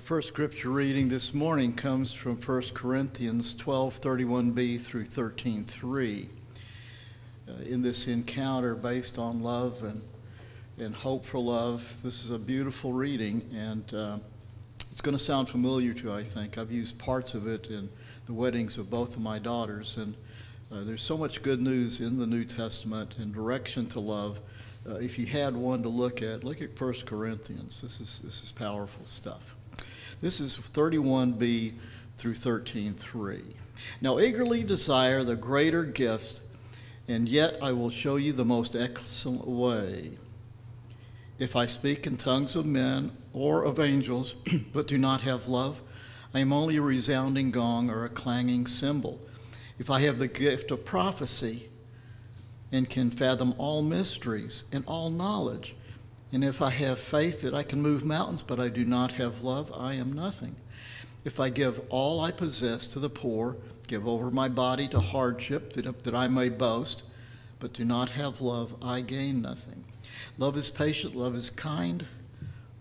Our first scripture reading this morning comes from 1 Corinthians 12 31b through 13 3. Uh, in this encounter based on love and, and hope for love, this is a beautiful reading, and uh, it's going to sound familiar to you, I think. I've used parts of it in the weddings of both of my daughters, and uh, there's so much good news in the New Testament and direction to love. Uh, if you had one to look at, look at 1 Corinthians. This is, this is powerful stuff. This is 31b through 13.3. Now eagerly desire the greater gifts, and yet I will show you the most excellent way. If I speak in tongues of men or of angels, but do not have love, I am only a resounding gong or a clanging cymbal. If I have the gift of prophecy and can fathom all mysteries and all knowledge, and if I have faith that I can move mountains, but I do not have love, I am nothing. If I give all I possess to the poor, give over my body to hardship that, that I may boast, but do not have love, I gain nothing. Love is patient, love is kind.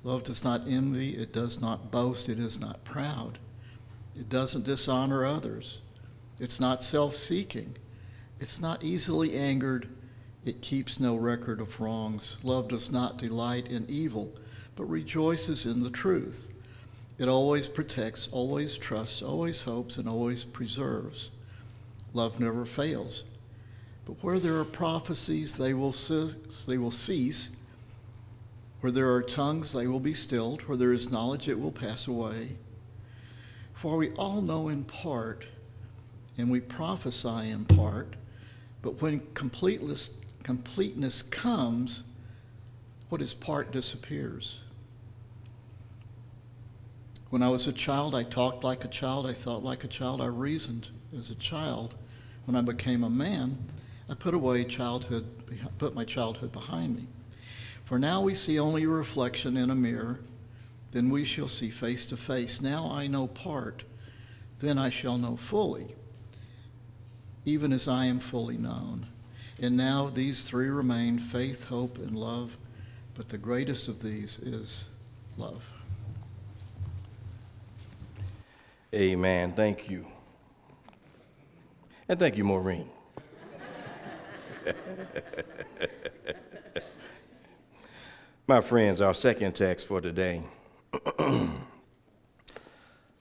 Love does not envy, it does not boast, it is not proud. It doesn't dishonor others. It's not self seeking. It's not easily angered it keeps no record of wrongs. Love does not delight in evil, but rejoices in the truth. It always protects, always trusts, always hopes, and always preserves. Love never fails. But where there are prophecies, they will, cease, they will cease. Where there are tongues, they will be stilled. Where there is knowledge, it will pass away. For we all know in part, and we prophesy in part, but when completeness completeness comes, what is part disappears. When I was a child, I talked like a child, I thought like a child, I reasoned as a child. When I became a man, I put away childhood, put my childhood behind me. For now we see only a reflection in a mirror, then we shall see face to face. Now I know part, then I shall know fully, even as I am fully known. And now these three remain faith, hope, and love, but the greatest of these is love. Amen. Thank you. And thank you, Maureen. My friends, our second text for today.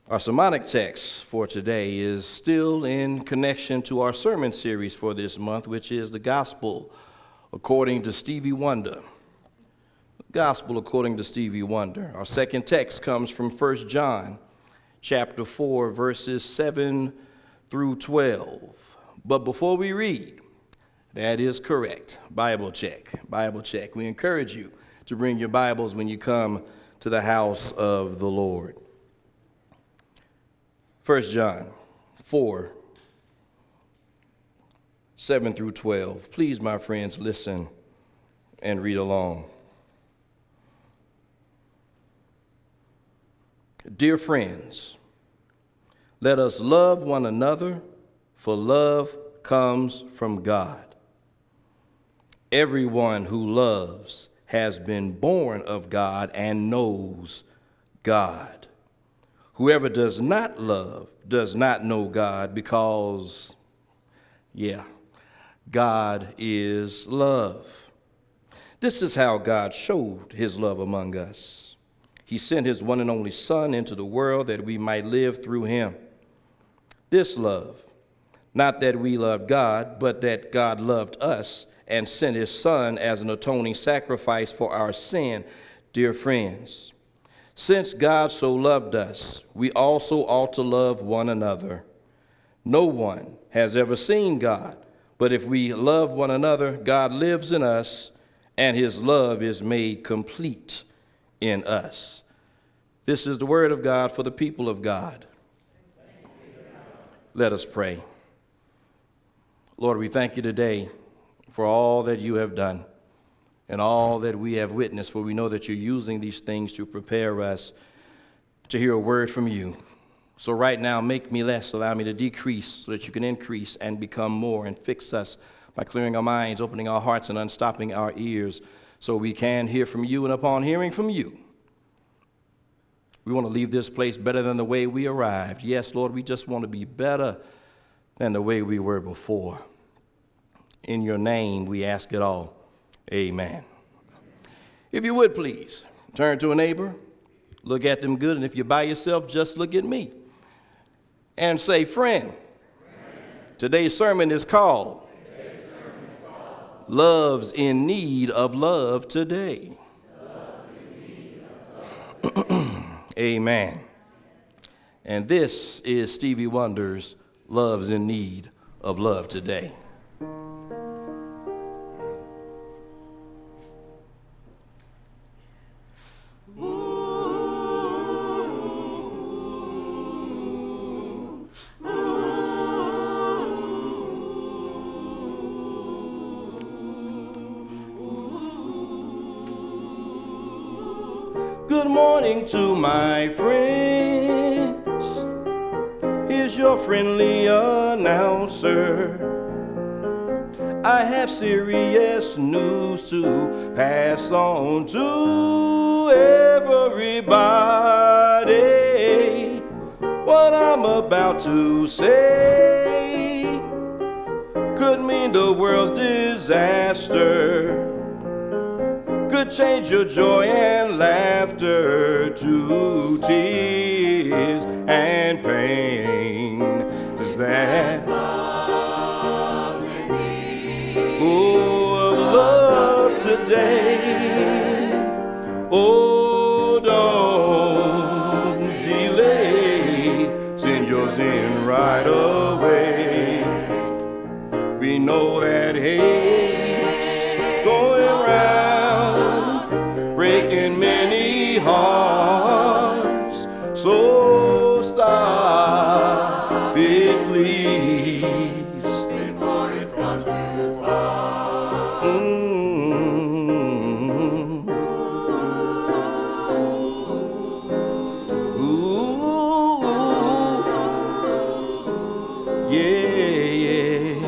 Our sermonic text for today is still in connection to our sermon series for this month, which is the Gospel according to Stevie Wonder. Gospel according to Stevie Wonder. Our second text comes from 1 John chapter 4 verses 7 through 12. But before we read, that is correct. Bible check. Bible check. We encourage you to bring your Bibles when you come to the house of the Lord. 1 John 4 7 through 12. Please, my friends, listen and read along. Dear friends, let us love one another, for love comes from God. Everyone who loves has been born of God and knows God. Whoever does not love does not know God because, yeah, God is love. This is how God showed his love among us. He sent his one and only Son into the world that we might live through him. This love, not that we loved God, but that God loved us and sent his Son as an atoning sacrifice for our sin, dear friends. Since God so loved us, we also ought to love one another. No one has ever seen God, but if we love one another, God lives in us, and his love is made complete in us. This is the word of God for the people of God. Let us pray. Lord, we thank you today for all that you have done and all that we have witnessed, for we know that you're using these things to prepare us to hear a word from you. So, right now, make me less, allow me to decrease so that you can increase and become more, and fix us by clearing our minds, opening our hearts, and unstopping our ears so we can hear from you. And upon hearing from you, We want to leave this place better than the way we arrived. Yes, Lord, we just want to be better than the way we were before. In your name, we ask it all. Amen. If you would please, turn to a neighbor, look at them good, and if you're by yourself, just look at me and say, Friend, today's sermon is called Love's in Need of Love Today. Amen. And this is Stevie Wonder's Love's in Need of Love Today. Have serious news to pass on to everybody. What I'm about to say could mean the world's disaster could change your joy and laughter to tears and pain. Is that before it's gone too far. Mm. Ooh, yeah, yeah.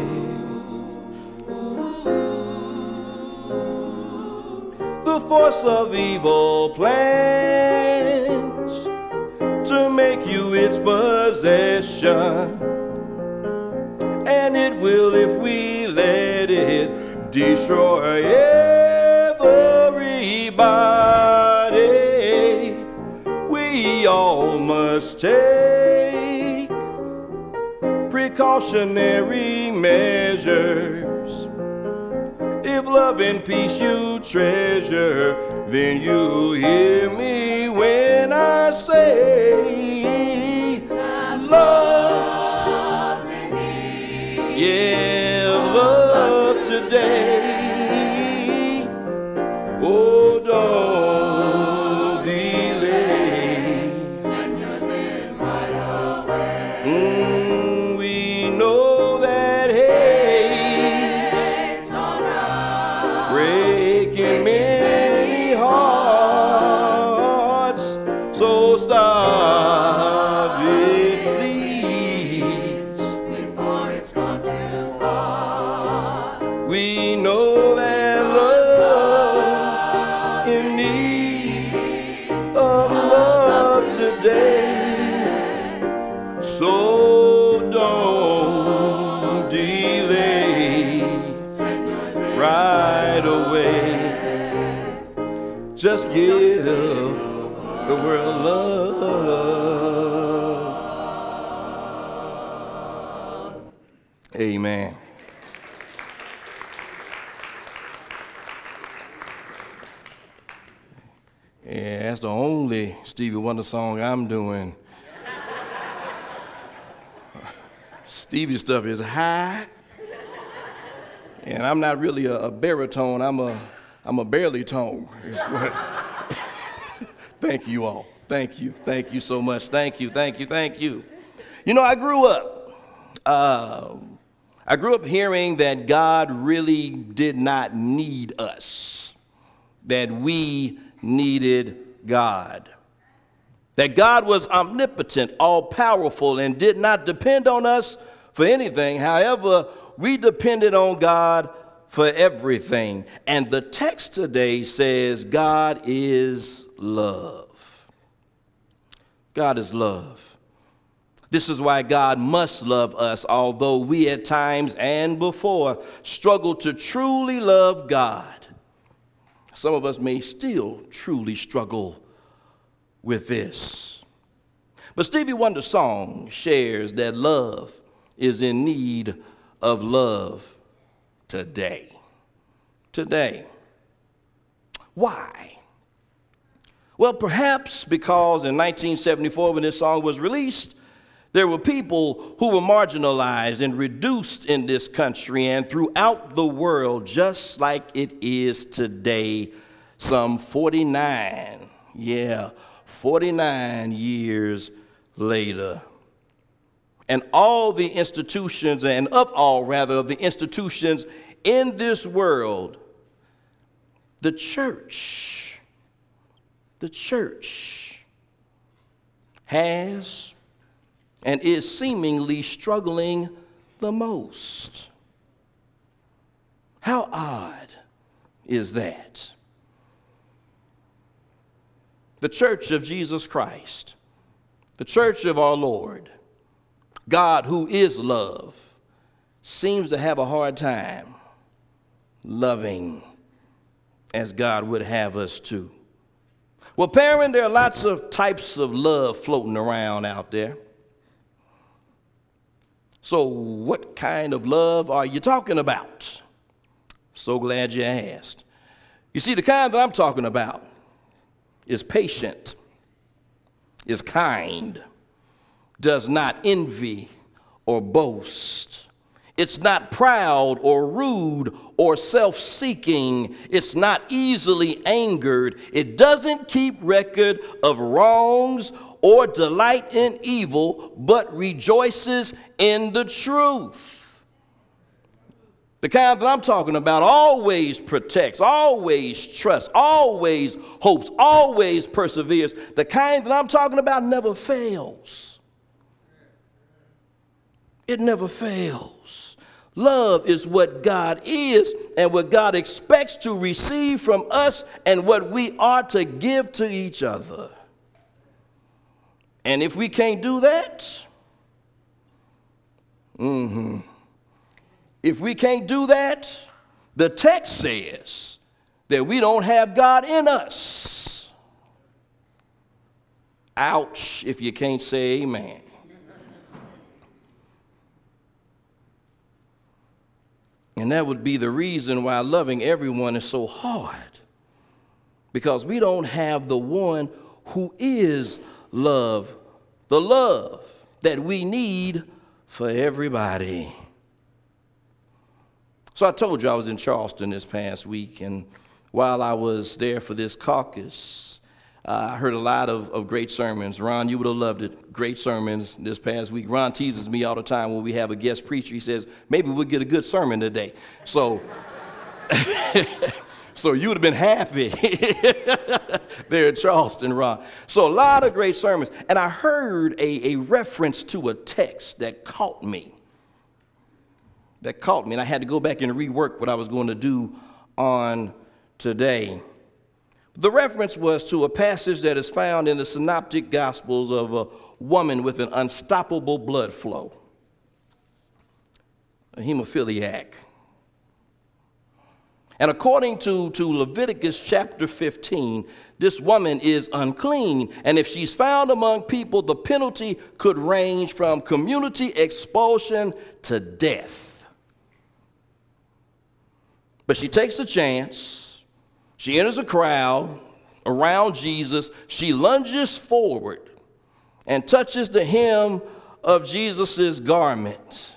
The force of evil plans and it will if we let it destroy everybody. We all must take precautionary measures. If love and peace you treasure, then you hear me when I say, know that Wonder song I'm doing. Stevie stuff is high, and I'm not really a, a baritone. I'm a, I'm a barely tone. thank you all. Thank you. Thank you so much. Thank you. Thank you. Thank you. You know, I grew up. Uh, I grew up hearing that God really did not need us. That we needed God. That God was omnipotent, all powerful, and did not depend on us for anything. However, we depended on God for everything. And the text today says God is love. God is love. This is why God must love us, although we at times and before struggle to truly love God. Some of us may still truly struggle with this. But Stevie Wonder's song shares that love is in need of love today. Today. Why? Well, perhaps because in 1974, when this song was released, there were people who were marginalized and reduced in this country and throughout the world, just like it is today, some 49, yeah, 49 years later. And all the institutions, and of all rather, of the institutions in this world, the church, the church has and is seemingly struggling the most. How odd is that? The church of Jesus Christ, the church of our Lord, God who is love, seems to have a hard time loving as God would have us to. Well, parent, there are lots of types of love floating around out there. So, what kind of love are you talking about? So glad you asked. You see, the kind that I'm talking about is patient, is kind, does not envy or boast. It's not proud or rude or self seeking. It's not easily angered. It doesn't keep record of wrongs or delight in evil, but rejoices in the truth. The kind that I'm talking about always protects, always trusts, always hopes, always perseveres. The kind that I'm talking about never fails. It never fails. Love is what God is and what God expects to receive from us and what we are to give to each other. And if we can't do that, mm-hmm. If we can't do that, the text says that we don't have God in us. Ouch, if you can't say amen. And that would be the reason why loving everyone is so hard. Because we don't have the one who is love, the love that we need for everybody. So I told you I was in Charleston this past week, and while I was there for this caucus, uh, I heard a lot of, of great sermons. Ron, you would have loved it. Great sermons this past week. Ron teases me all the time when we have a guest preacher. He says, maybe we'll get a good sermon today. So, so you would have been happy there in Charleston, Ron. So a lot of great sermons. And I heard a, a reference to a text that caught me. That caught me. And I had to go back and rework what I was going to do on today. The reference was to a passage that is found in the synoptic gospels of a woman with an unstoppable blood flow, a hemophiliac. And according to, to Leviticus chapter 15, this woman is unclean. And if she's found among people, the penalty could range from community expulsion to death. But she takes a chance. She enters a crowd around Jesus. She lunges forward and touches the hem of Jesus' garment.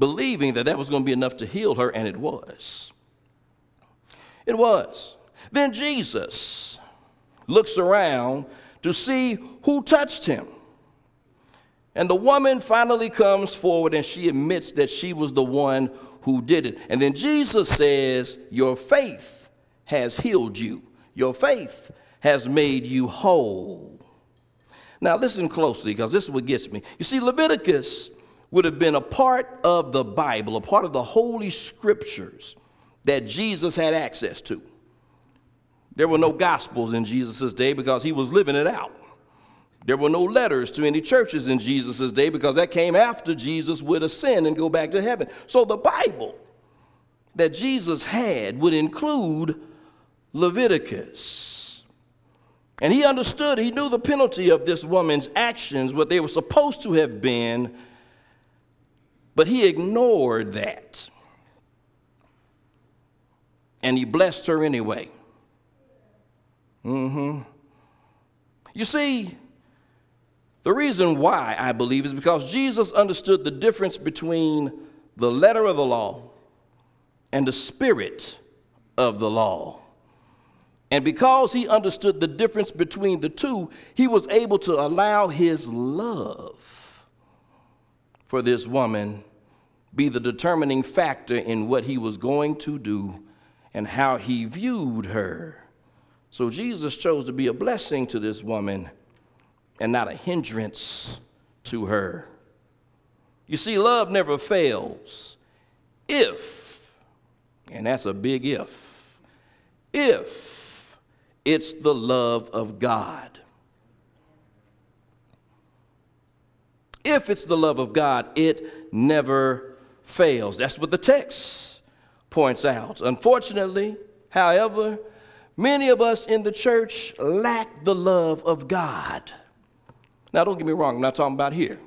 believing that that was going to be enough to heal her, and it was. It was. Then Jesus looks around to see who touched him. And the woman finally comes forward and she admits that she was the one who did it. And then Jesus says, Your faith has healed you, your faith has made you whole. Now, listen closely because this is what gets me. You see, Leviticus would have been a part of the Bible, a part of the Holy Scriptures that Jesus had access to. There were no gospels in Jesus' day because he was living it out. There were no letters to any churches in Jesus' day because that came after Jesus would ascend and go back to heaven. So the Bible that Jesus had would include Leviticus. And he understood, he knew the penalty of this woman's actions, what they were supposed to have been, but he ignored that. And he blessed her anyway. Mm-hmm. You see, the reason why I believe is because Jesus understood the difference between the letter of the law and the spirit of the law. And because he understood the difference between the two, he was able to allow his love for this woman be the determining factor in what he was going to do and how he viewed her. So Jesus chose to be a blessing to this woman and not a hindrance to her. You see, love never fails if, and that's a big if, if it's the love of God. If it's the love of God, it never fails. That's what the text points out. Unfortunately, however, many of us in the church lack the love of God. Now, don't get me wrong, I'm not talking about here.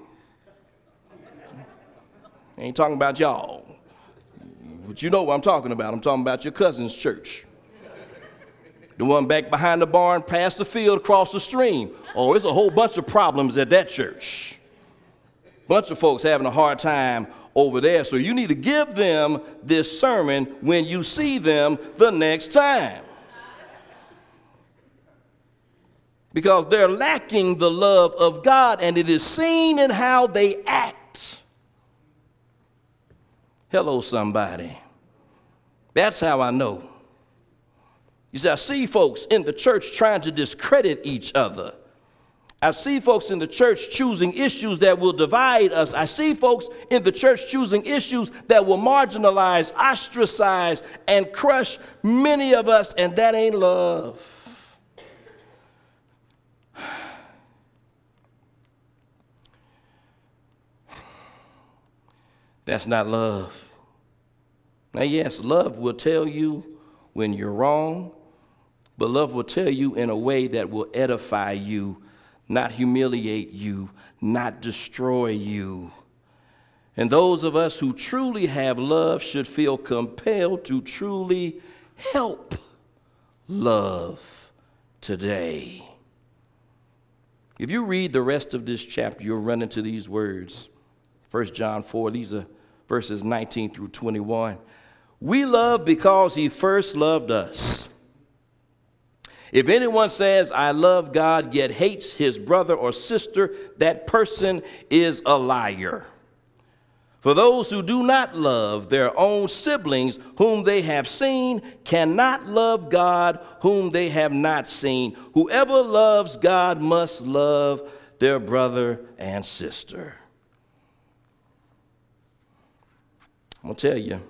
I ain't talking about y'all. But you know what I'm talking about. I'm talking about your cousin's church. The one back behind the barn, past the field, across the stream. Oh, it's a whole bunch of problems at that church. Bunch of folks having a hard time over there. So you need to give them this sermon when you see them the next time. Because they're lacking the love of God, and it is seen in how they act. Hello, somebody. That's how I know. You see, I see folks in the church trying to discredit each other. I see folks in the church choosing issues that will divide us. I see folks in the church choosing issues that will marginalize, ostracize, and crush many of us, and that ain't love. That's not love. Now, yes, love will tell you when you're wrong, but love will tell you in a way that will edify you, not humiliate you, not destroy you. And those of us who truly have love should feel compelled to truly help love today. If you read the rest of this chapter, you'll run into these words. 1 John 4, these are verses 19 through 21. We love because he first loved us. If anyone says, I love God, yet hates his brother or sister, that person is a liar. For those who do not love their own siblings whom they have seen cannot love God whom they have not seen. Whoever loves God must love their brother and sister. I'm going to tell you,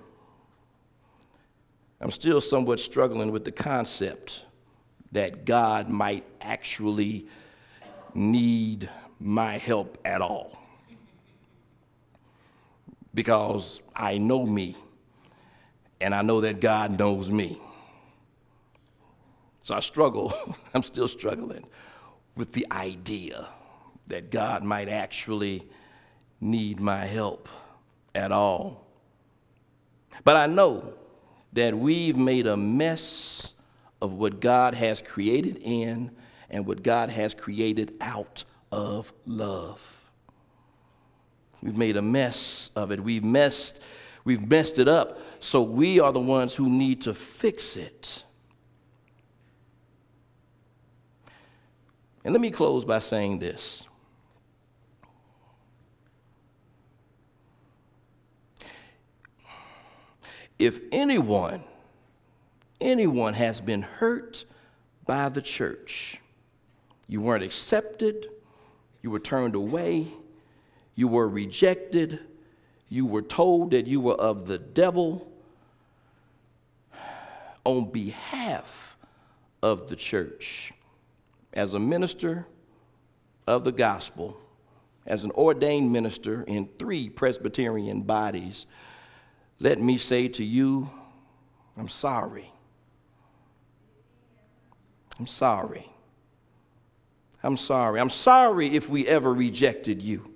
I'm still somewhat struggling with the concept that God might actually need my help at all. Because I know me, and I know that God knows me. So I struggle, I'm still struggling with the idea that God might actually need my help at all. But I know that we've made a mess of what God has created in and what God has created out of love. We've made a mess of it. We've messed, we've messed it up. So we are the ones who need to fix it. And let me close by saying this. If anyone, anyone has been hurt by the church, you weren't accepted, you were turned away, you were rejected, you were told that you were of the devil, on behalf of the church. As a minister of the gospel, as an ordained minister in three Presbyterian bodies, let me say to you, I'm sorry. I'm sorry. I'm sorry. I'm sorry if we ever rejected you.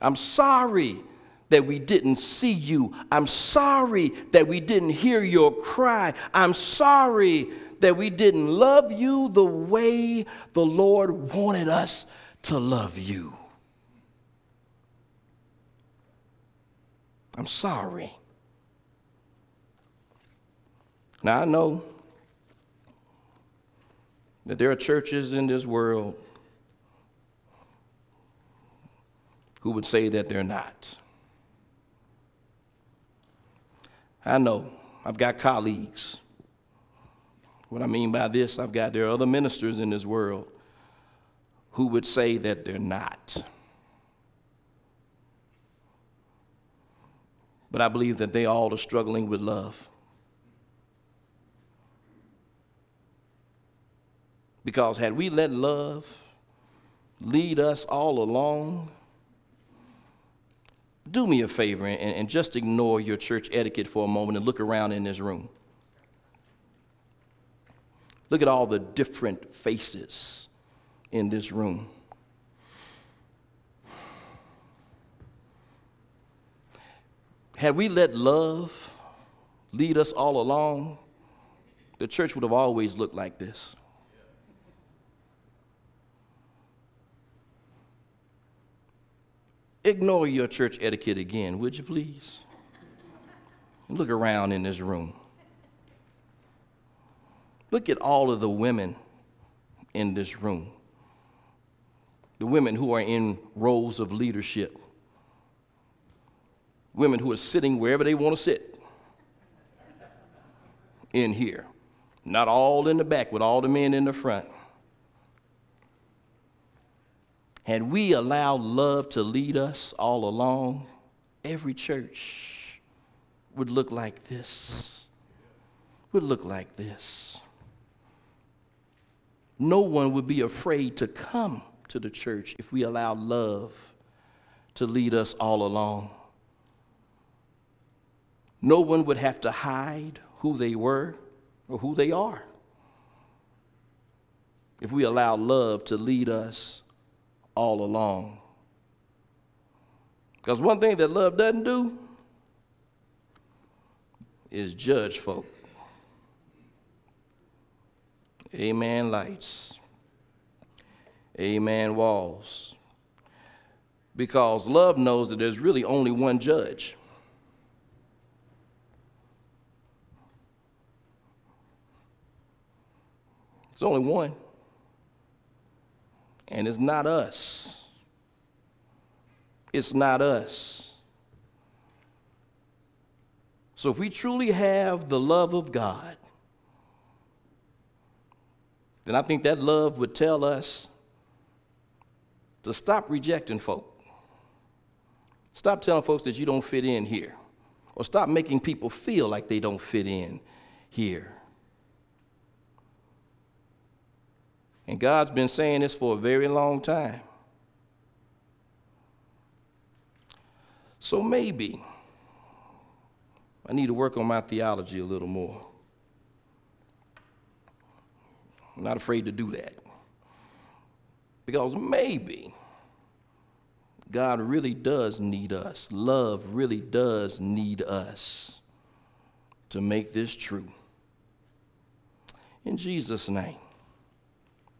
I'm sorry that we didn't see you. I'm sorry that we didn't hear your cry. I'm sorry that we didn't love you the way the Lord wanted us to love you. I'm sorry. Now, I know that there are churches in this world who would say that they're not. I know. I've got colleagues. What I mean by this, I've got there are other ministers in this world who would say that they're not. But I believe that they all are struggling with love. Because had we let love lead us all along, do me a favor and, and just ignore your church etiquette for a moment and look around in this room. Look at all the different faces in this room. Had we let love lead us all along, the church would have always looked like this. Ignore your church etiquette again, would you please? Look around in this room. Look at all of the women in this room. The women who are in roles of leadership. Women who are sitting wherever they want to sit in here. Not all in the back with all the men in the front. Had we allowed love to lead us all along, every church would look like this. Would look like this. No one would be afraid to come to the church if we allowed love to lead us all along. No one would have to hide who they were or who they are if we allow love to lead us all along. Because one thing that love doesn't do is judge folk. Amen, lights. Amen, walls. Because love knows that there's really only one judge. Only one and it's not us. It's not us. So if we truly have the love of God, then I think that love would tell us to stop rejecting folk. Stop telling folks that you don't fit in here. Or stop making people feel like they don't fit in here. And God's been saying this for a very long time. So maybe I need to work on my theology a little more. I'm not afraid to do that. Because maybe God really does need us. Love really does need us to make this true. In Jesus' name.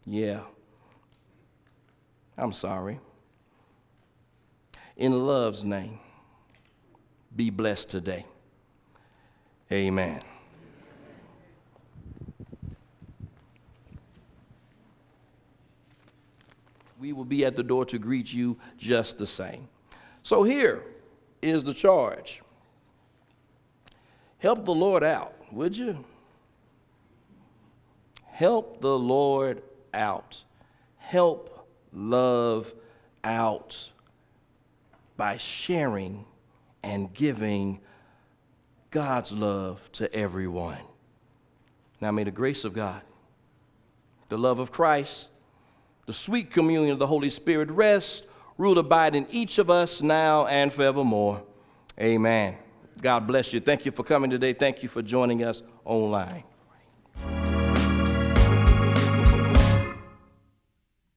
Yeah. I'm sorry. In love's name, be blessed today. Amen. We will be at the door to greet you just the same. So here is the charge. Help the Lord out, would you? Help the Lord out. Help love out by sharing and giving God's love to everyone. Now may the grace of God, the love of Christ, the sweet communion of the Holy Spirit rest, rule, abide in each of us now and forevermore. Amen. God bless you. Thank you for coming today. Thank you for joining us online.